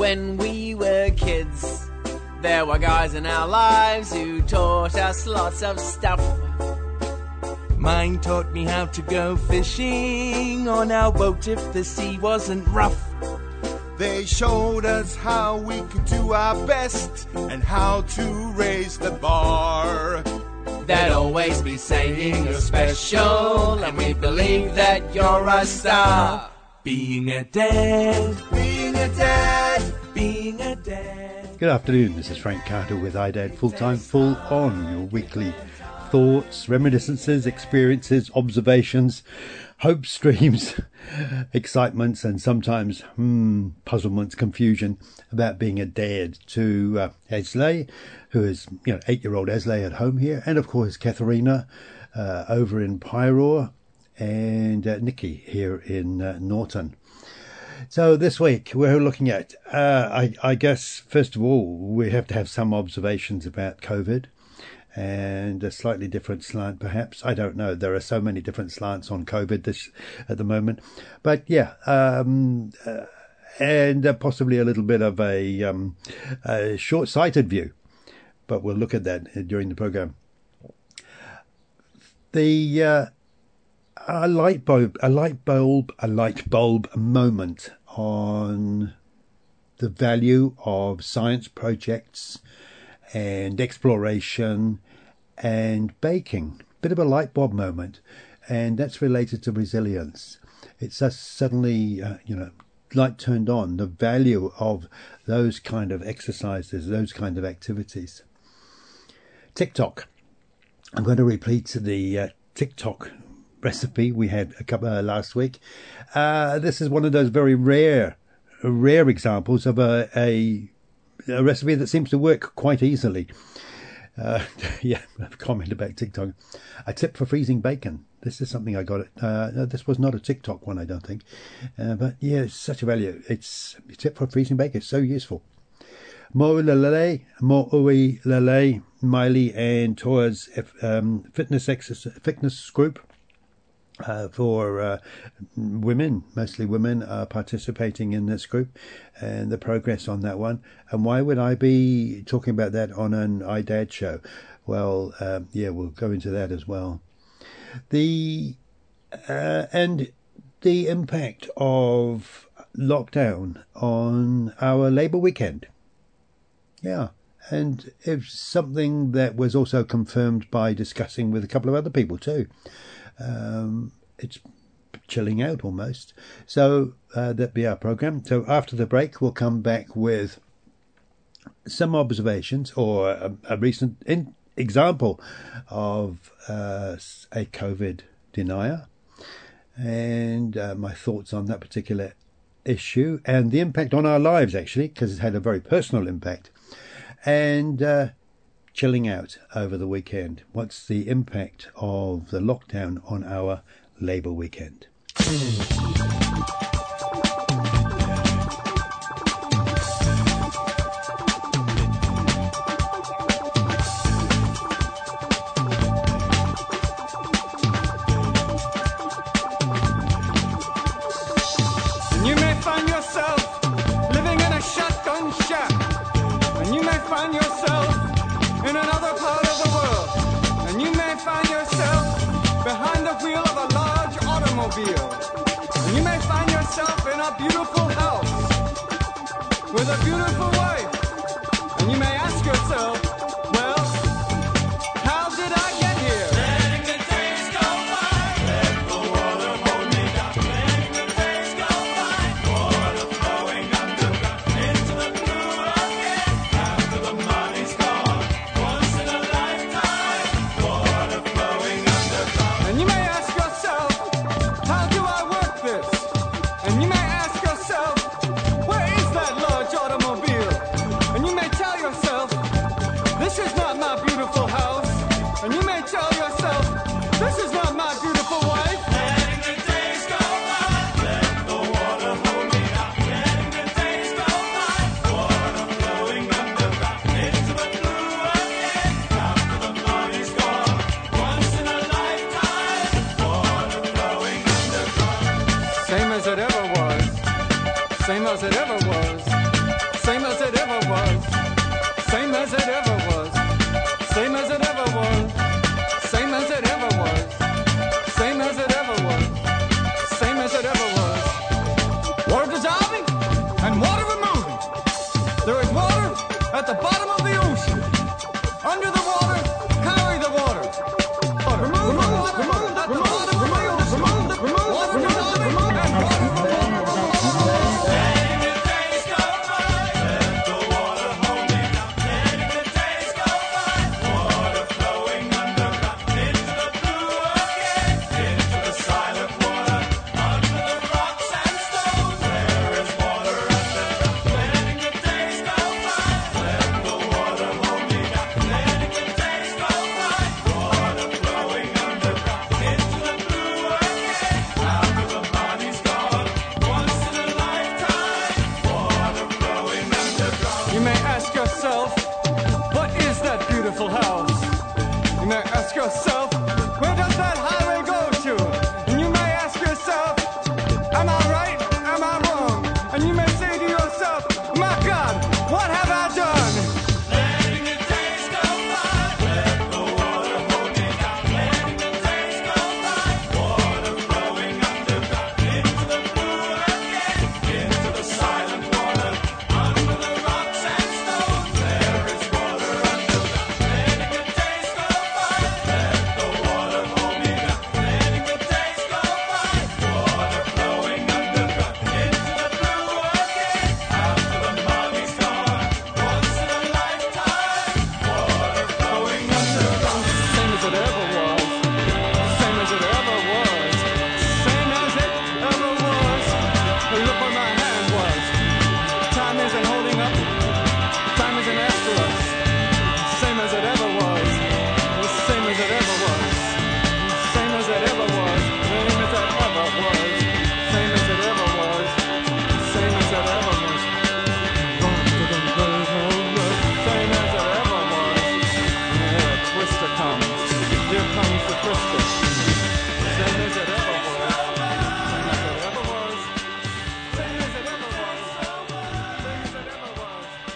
When we were kids, there were guys in our lives who taught us lots of stuff. Mine taught me how to go fishing on our boat if the sea wasn't rough. They showed us how we could do our best and how to raise the bar. They'd always be saying you're special, and we believe that you're a star. Being a dad, Being a dad, being a dad. Good afternoon. This is Frank Carter with iDad Full Time Full On, your weekly thoughts, reminiscences, experiences, observations, hopes, dreams, excitements, and sometimes hmm, puzzlements, confusion about being a dad to uh, Esley, who is you know eight year old Esley at home here, and of course Katharina uh, over in Paeroa, and uh, Nikki here in uh, Nawton. So this week we're looking at, uh, I, I guess, first of all, we have to have some observations about COVID and a slightly different slant, perhaps. I don't know. There are so many different slants on COVID this at the moment, but yeah, um, uh, and uh, possibly a little bit of a, um, a short-sighted view, but we'll look at that during the program. The uh, a light bulb, a light bulb, a light bulb moment on the value of science projects and exploration and baking. Bit of a light bulb moment, and that's related to resilience. It's just suddenly, uh, you know, light turned on. The value of those kind of exercises, those kind of activities. TikTok. I'm going to repeat the uh, TikTok recipe we had a couple uh, last week. Uh, this is one of those very rare, rare examples of a, a, a recipe that seems to work quite easily. Uh, yeah, comment about TikTok. A tip for freezing bacon. This is something I got. Uh, this was not a TikTok one, I don't think. Uh, but yeah, it's such a value. It's a tip for freezing bacon. It's so useful. Mo Lele, Mo Ui Lele, Miley and Toa's um, fitness exercise, fitness group uh, for uh, women, mostly women, are participating in this group and the progress on that one. And why would I be talking about that on an iDad show? Well, um, yeah, we'll go into that as well. The uh, and the impact of lockdown on our Labour weekend. Yeah. And it's something that was also confirmed by discussing with a couple of other people too. Um, it's chilling out almost. So uh, that be our program. So after the break, we'll come back with some observations or a, a recent in, example of uh, a COVID denier and uh, my thoughts on that particular issue and the impact on our lives actually because it's had a very personal impact and uh, chilling out over the weekend. What's the impact of the lockdown on our Labour weekend? May find yourself behind the wheel of a large automobile. And you may find yourself in a beautiful house with a beautiful wife. And you may ask yourself,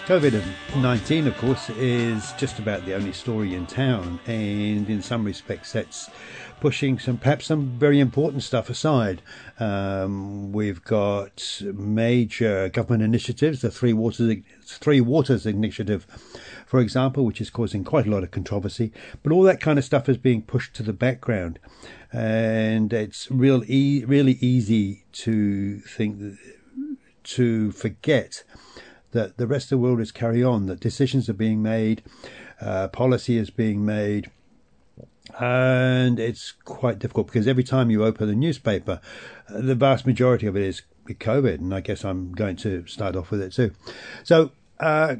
COVID 19, of course, is just about the only story in town, and in some respects, that's pushing some perhaps some very important stuff aside. Um, we've got major government initiatives, the Three Waters, Three Waters Initiative, for example, which is causing quite a lot of controversy, but all that kind of stuff is being pushed to the background. And it's real e- really easy to think to forget that the rest of the world is carry on, that decisions are being made, uh, policy is being made, and it's quite difficult because every time you open a newspaper, the vast majority of it is COVID, and I guess I'm going to start off with it too. So, uh,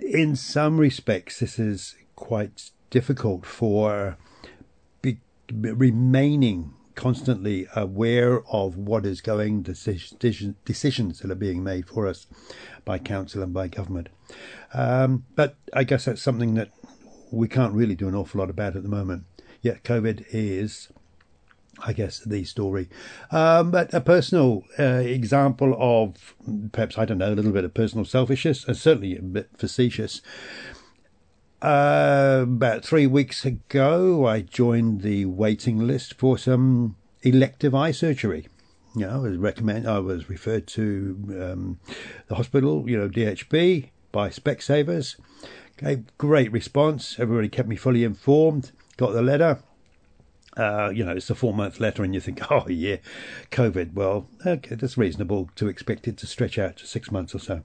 in some respects, this is quite difficult for be, remaining constantly aware of what is going, decision, decisions that are being made for us by council and by government. Um, but I guess that's something that we can't really do an awful lot about at the moment. Yet COVID is, I guess, the story. Um, but a personal uh, example of perhaps, I don't know, a little bit of personal selfishness, and certainly a bit facetious. Uh, about three weeks ago, I joined the waiting list for some elective eye surgery. You know, I was recommend. I was referred to um, the hospital, you know, DHB by Specsavers. Okay, great response. Everybody kept me fully informed. Got the letter. Uh, you know, it's a four month letter, and you think, oh yeah, COVID. Well, okay, that's reasonable to expect it to stretch out to six months or so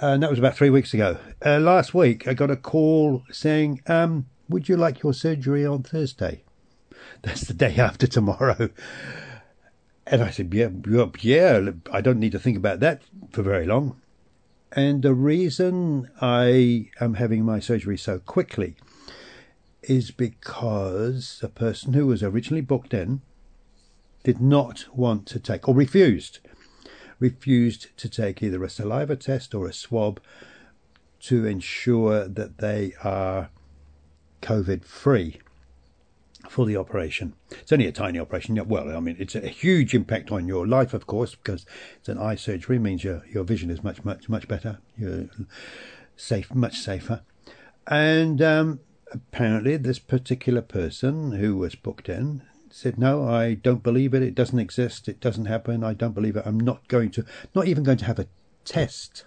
and that was about three weeks ago. Uh, last week, I got a call saying, um, "Would you like your surgery on Thursday?" That's the day after tomorrow. And I said, "Yeah, yeah, yeah. I don't need to think about that for very long." And the reason I am having my surgery so quickly is because the person who was originally booked in did not want to take or refused refused to take either a saliva test or a swab to ensure that they are COVID free. for the operation. It's only a tiny operation. Well, I mean, it's a huge impact on your life, of course, because it's an eye surgery. It means your your vision is much much much better. You're safe, much safer. And um, apparently, this particular person who was booked in said, "No, I don't believe it. It doesn't exist. It doesn't happen. I don't believe it. I'm not going to, not even going to have a test."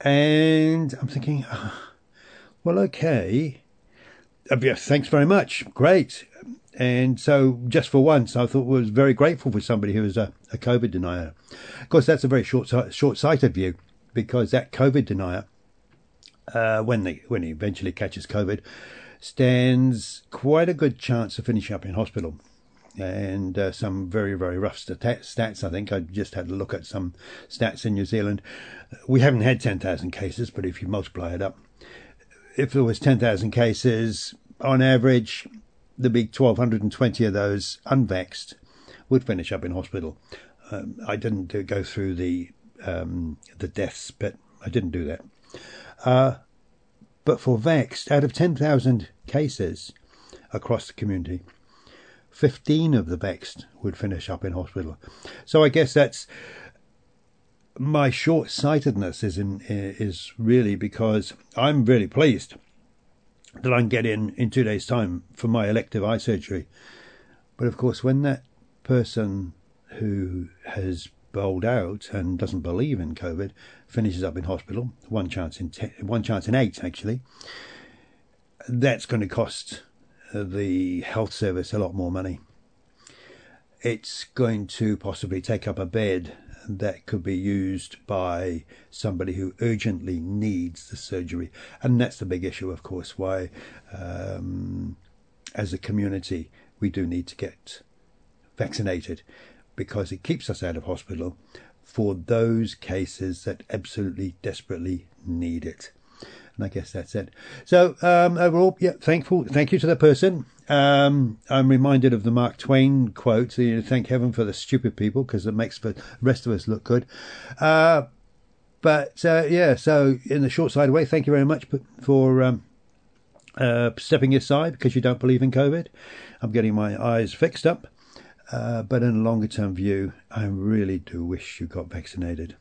And I'm thinking, "Ah, well, okay. Uh, thanks very much. Great. And so, just for once, I thought was very grateful for somebody who was a, a COVID denier. Of course, that's a very short short sighted view because that COVID denier, uh, when they when he eventually catches COVID, stands quite a good chance of finishing up in hospital. And uh, some very, very rough stat- stats. I think I just had a look at some stats in New Zealand. We haven't had 10,000 cases, but if you multiply it up, if there was 10,000 cases, on average, there'd be 1,220 of those unvaxxed would finish up in hospital. Um, I didn't do, go through the um, the deaths, but I didn't do that. Uh, but for vaxxed, out of 10,000 cases across the community, 15 of the vaxxed would finish up in hospital. So I guess that's my short sightedness is in is really because I'm really pleased that I can get in in two days' time for my elective eye surgery. But of course, when that person who has bowled out and doesn't believe in COVID finishes up in hospital, one chance in te- one chance in eight actually, that's going to cost the health service a lot more money. It's going to possibly take up a bed that could be used by somebody who urgently needs the surgery. And that's the big issue, of course, why, um, as a community, we do need to get vaccinated because it keeps us out of hospital for those cases that absolutely desperately need it. And I guess that's it. So um, overall, yeah, thankful. Thank you to the person. Um, I'm reminded of the Mark Twain quote. You know, thank heaven for the stupid people because it makes the rest of us look good. Uh, but uh, yeah, so in the short side way, thank you very much for um, uh, stepping aside because you don't believe in COVID. I'm getting my eyes fixed up. Uh, but in a longer term view, I really do wish you got vaccinated.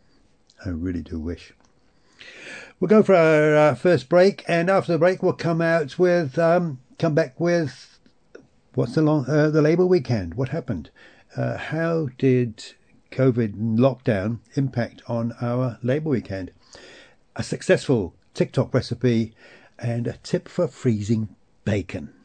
I really do wish. We'll go for our uh, first break, and after the break, we'll come out with um, come back with what's the long uh, the Labour weekend? What happened? Uh, how did COVID lockdown impact on our Labour weekend? A successful TikTok recipe and a tip for freezing bacon.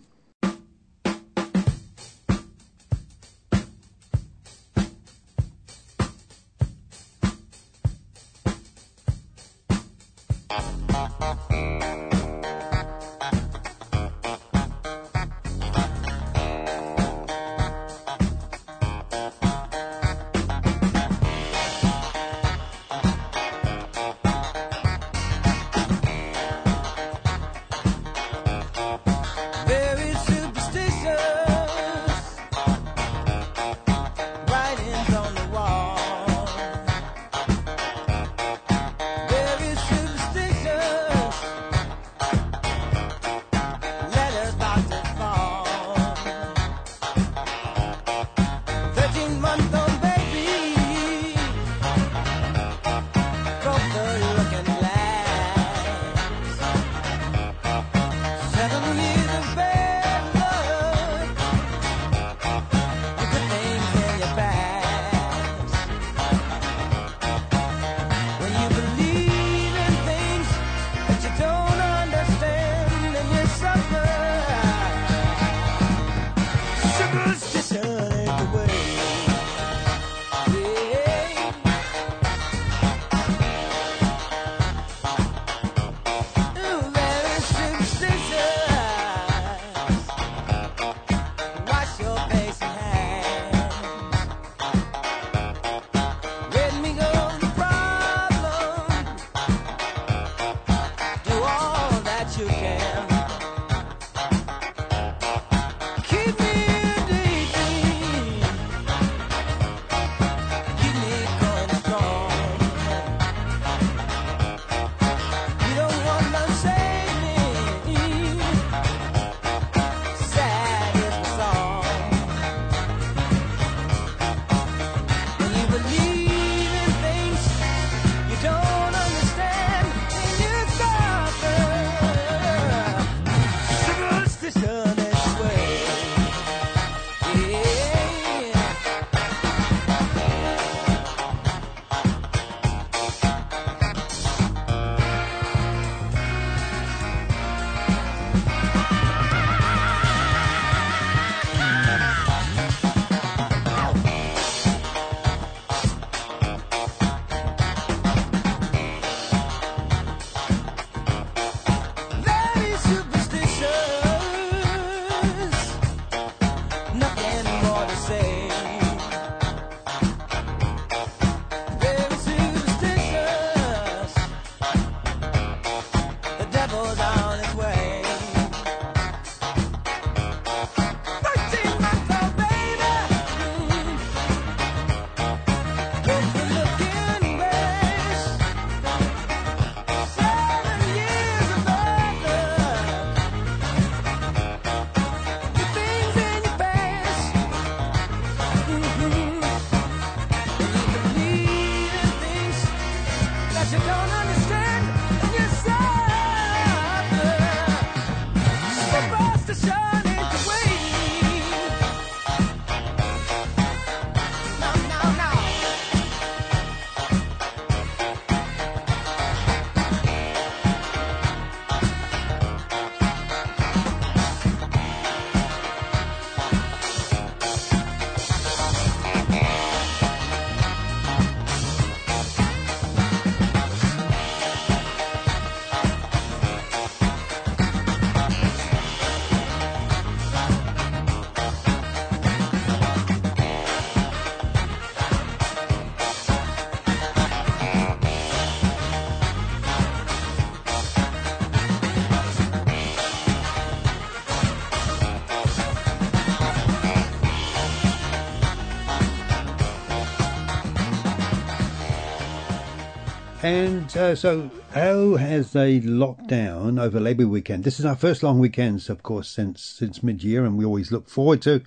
And uh, so, how has the lockdown over Labour weekend? This is our first long weekend, of course, since since mid year, and we always look forward to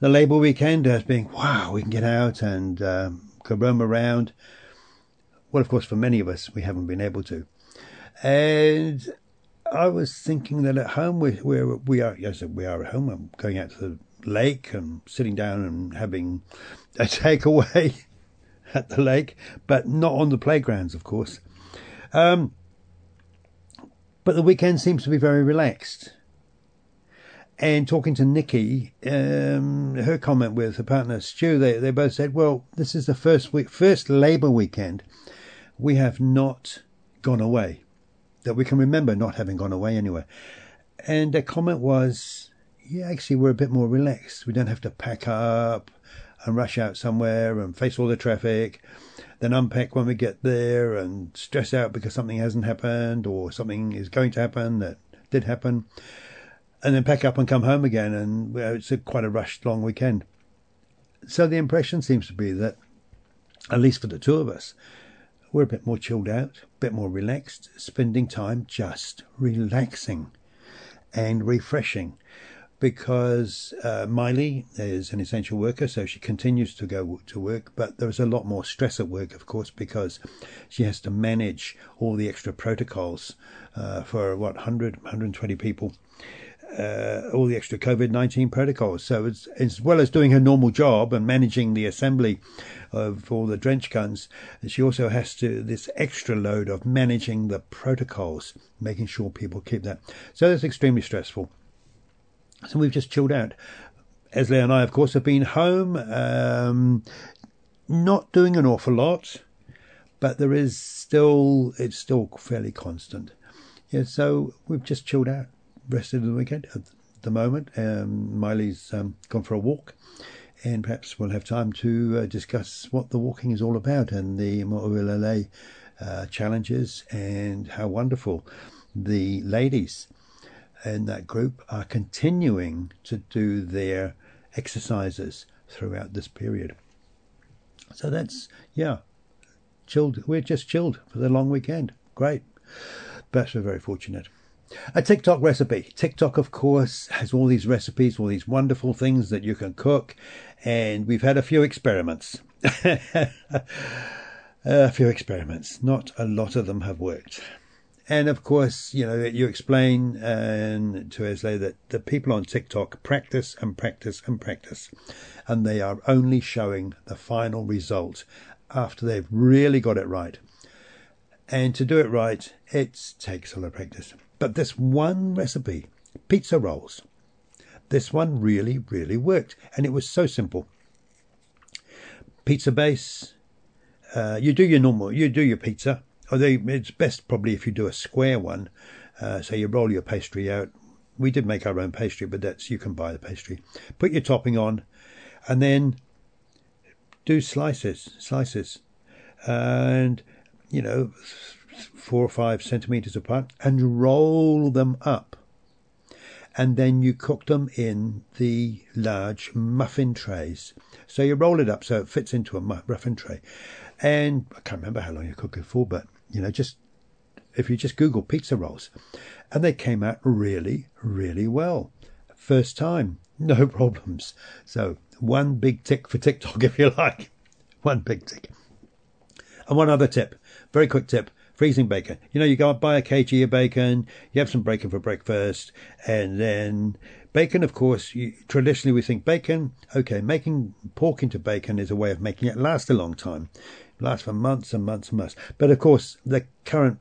the Labour weekend as being wow, we can get out and go roam around. Well, of course, for many of us, we haven't been able to. And I was thinking that at home, we we're, we are yes, we are at home. I'm going out to the lake and sitting down and having a takeaway at the lake, but not on the playgrounds, of course. Um, but the weekend seems to be very relaxed. And talking to Nikki, um, her comment with her partner Stu, they, they both said, "Well, this is the first week, first Labour weekend. We have not gone away, that we can remember not having gone away anywhere." And their comment was, "Yeah, actually, we're a bit more relaxed. We don't have to pack up and rush out somewhere and face all the traffic, then unpack when we get there and stress out because something hasn't happened or something is going to happen that did happen, and then pack up and come home again. And it's a, quite a rushed, long weekend. So the impression seems to be that, at least for the two of us, we're a bit more chilled out, a bit more relaxed, spending time just relaxing and refreshing because uh, Miley is an essential worker, so she continues to go to work. But there's a lot more stress at work, of course, because she has to manage all the extra protocols uh, for what 100, 120 people. Uh, all the extra COVID 19 protocols. So, as well as doing her normal job and managing the assembly of all the drench guns, she also has to, this extra load of managing the protocols, making sure people keep that. So, that's extremely stressful. So we've just chilled out. Esley and I, of course, have been home, um, not doing an awful lot, but there is still, it's still fairly constant. Yeah, so we've just chilled out, rested the weekend at the moment. Um, Miley's um, gone for a walk, and perhaps we'll have time to uh, discuss what the walking is all about and the Mo'olele uh, challenges and how wonderful the ladies in that group are continuing to do their exercises throughout this period. So that's, yeah, chilled. We're just chilled for the long weekend. Great. But we're very fortunate. A TikTok recipe. TikTok, of course, has all these recipes, all these wonderful things that you can cook. And we've had a few experiments. a few experiments. Not a lot of them have worked. And of course, you know, you explain and to Esley that the people on TikTok practice and practice and practice, and they are only showing the final result after they've really got it right. And to do it right, it takes a lot of practice. But this one recipe, pizza rolls, this one really, really worked. And it was so simple. Pizza base, uh, you do your normal, you do your pizza, although it's best probably if you do a square one. Uh, so you roll your pastry out. We did make our own pastry, but that's you can buy the pastry. Put your topping on, and then do slices, slices, and you know four or five centimeters apart, and roll them up. And then you cook them in the large muffin trays. So you roll it up so it fits into a muffin tray. And I can't remember how long you cook it for, but you know, just if you just Google pizza rolls, and they came out really, really well. First time, no problems. So one big tick for TikTok, if you like. One big tick. And one other tip, very quick tip freezing bacon. You know, you go buy a kg of bacon, you have some bacon for breakfast, and then bacon, of course, you, traditionally we think bacon, okay, making pork into bacon is a way of making it last a long time lasts for months and months and months. But of course, the current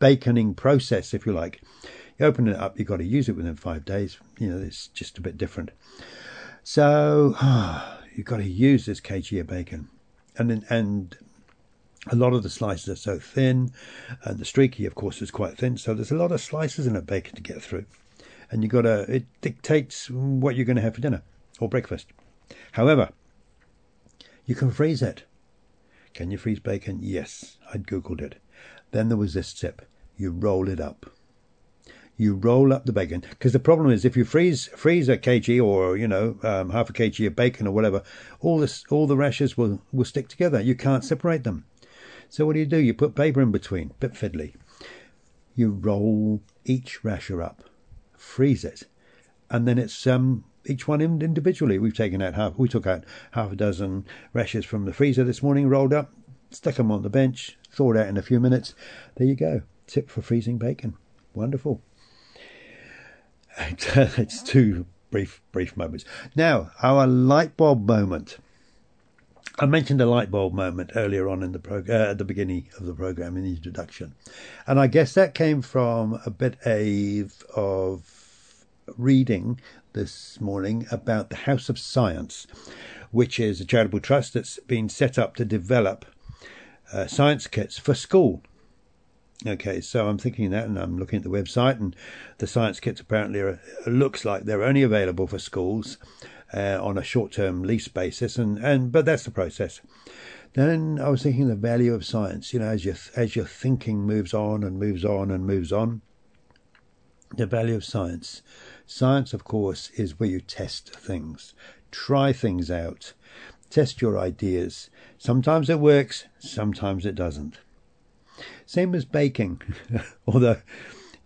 baconing process, if you like, you open it up, you've got to use it within five days. You know, it's just a bit different. So you've got to use this kg of bacon, and and a lot of the slices are so thin, and the streaky, of course, is quite thin. So there's a lot of slices in a bacon to get through, and you've got to. It dictates what you're going to have for dinner or breakfast. However, you can freeze it. Can you freeze bacon? Yes, I'd Googled it. Then there was this tip you roll it up. You roll up the bacon because the problem is if you freeze freeze a kg or you know um, half a kg of bacon or whatever, all this all the rashers will will stick together. You can't separate them. So what do you do? You put paper in between, bit fiddly. You roll each rasher up, freeze it, and then it's um, each one individually. We've taken out half. We took out half a dozen rashers from the freezer this morning, rolled up, stuck them on the bench, thawed out in a few minutes. There you go. Tip for freezing bacon. Wonderful. it's two brief brief moments. Now our light bulb moment. I mentioned a light bulb moment earlier on in the prog- uh, at the beginning of the program in the introduction, and I guess that came from a bit of reading this morning about the House of Science, which is a charitable trust that's been set up to develop uh, science kits for school. Okay, so I'm thinking that, and I'm looking at the website, and the science kits apparently are, looks like they're only available for schools uh, on a short-term lease basis, and, and but that's the process. Then I was thinking the value of science. You know, as your as your thinking moves on and moves on and moves on, the value of science. Science, of course, is where you test things, try things out, test your ideas. Sometimes it works, sometimes it doesn't. Same as baking, although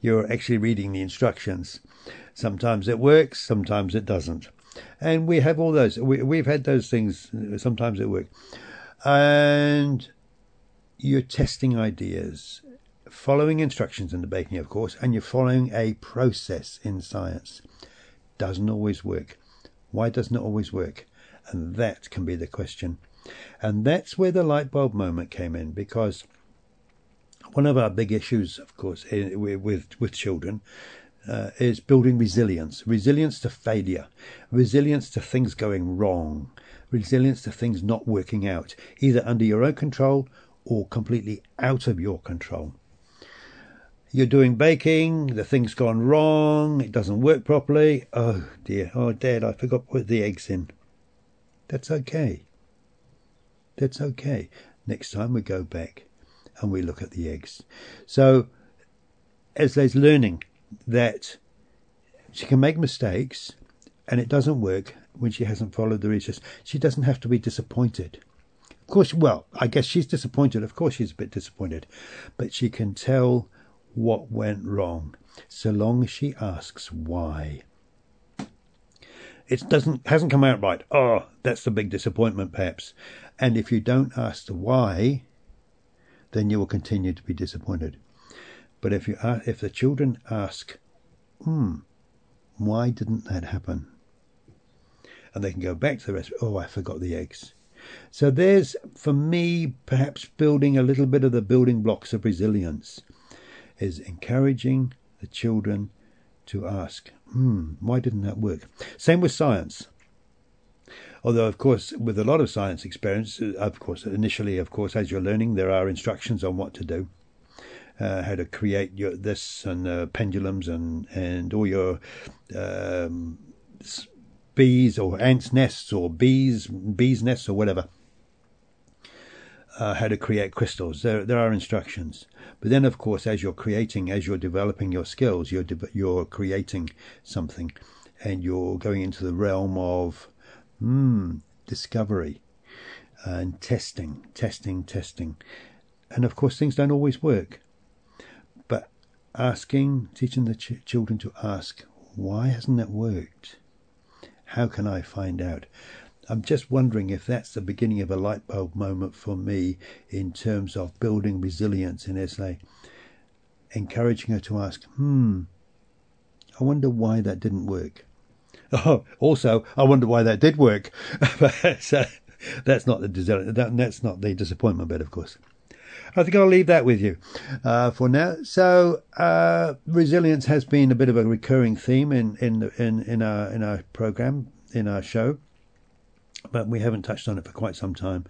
you're actually reading the instructions. Sometimes it works, sometimes it doesn't. And we have all those. We, we've had those things. Sometimes it works. And you're testing ideas, following instructions in the baking, of course, and you're following a process in science. Doesn't always work. Why doesn't it always work? And that can be the question. And that's where the light bulb moment came in because one of our big issues, of course, with, with children uh, is building resilience, resilience to failure, resilience to things going wrong, resilience to things not working out, either under your own control or completely out of your control. You're doing baking, the thing's gone wrong, it doesn't work properly. Oh dear, oh dad, I forgot to put the eggs in. That's okay. That's okay. Next time we go back and we look at the eggs. So, there's learning that she can make mistakes and it doesn't work when she hasn't followed the research. She doesn't have to be disappointed. Of course, well, I guess she's disappointed. Of course, she's a bit disappointed, but she can tell what went wrong so long as she asks why. It doesn't hasn't come out right. Oh, that's the big disappointment, perhaps. And if you don't ask the why, then you will continue to be disappointed. But if you if the children ask, "Hmm, why didn't that happen?" and they can go back to the rest. Oh, I forgot the eggs. So there's, for me, perhaps building a little bit of the building blocks of resilience is encouraging the children to ask, hmm, why didn't that work? Same with science. Although, of course, with a lot of science experience, of course, initially, of course, as you're learning, there are instructions on what to do. Uh, how to create your this and uh, pendulums and and all your um, bees or ants' nests or bees bees' nests or whatever. Uh, how to create crystals. There, there are instructions. But then, of course, as you're creating, as you're developing your skills, you're de- you're creating something, and you're going into the realm of hmm, discovery and testing, testing, testing. And of course, things don't always work. But asking, teaching the ch- children to ask, why hasn't it worked? How can I find out? I'm just wondering if that's the beginning of a light bulb moment for me in terms of building resilience in Esley, encouraging her to ask, hmm, I wonder why that didn't work. Oh, also, I wonder why that did work. but uh, that's not the that's not the disappointment bit, of course. I think I'll leave that with you uh, for now. So, uh, resilience has been a bit of a recurring theme in in in, in our in our program in our show but we haven't touched on it for quite some time.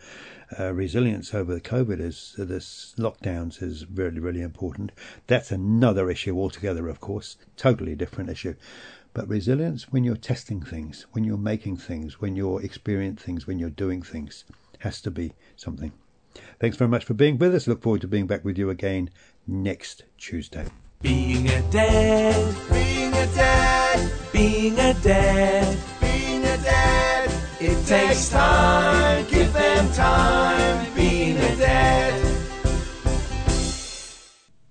Uh, resilience over the COVID is this lockdowns is really really important. That's another issue altogether, of course, totally different issue. But resilience when you're testing things, when you're making things, when you're experiencing things, when you're doing things, has to be something. Thanks very much for being with us. Look forward to being back with you again next Tuesday. Being a dad, Being a dad, being a dad. It takes time, give them time. Being a dad,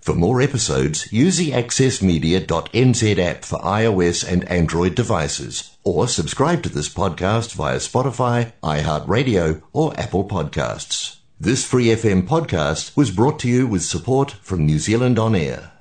For more episodes, use the accessmedia.nz app for iOS and Android devices, or subscribe to this podcast via Spotify, iHeartRadio, or Apple Podcasts. This Free FM podcast was brought to you with support from New Zealand On Air.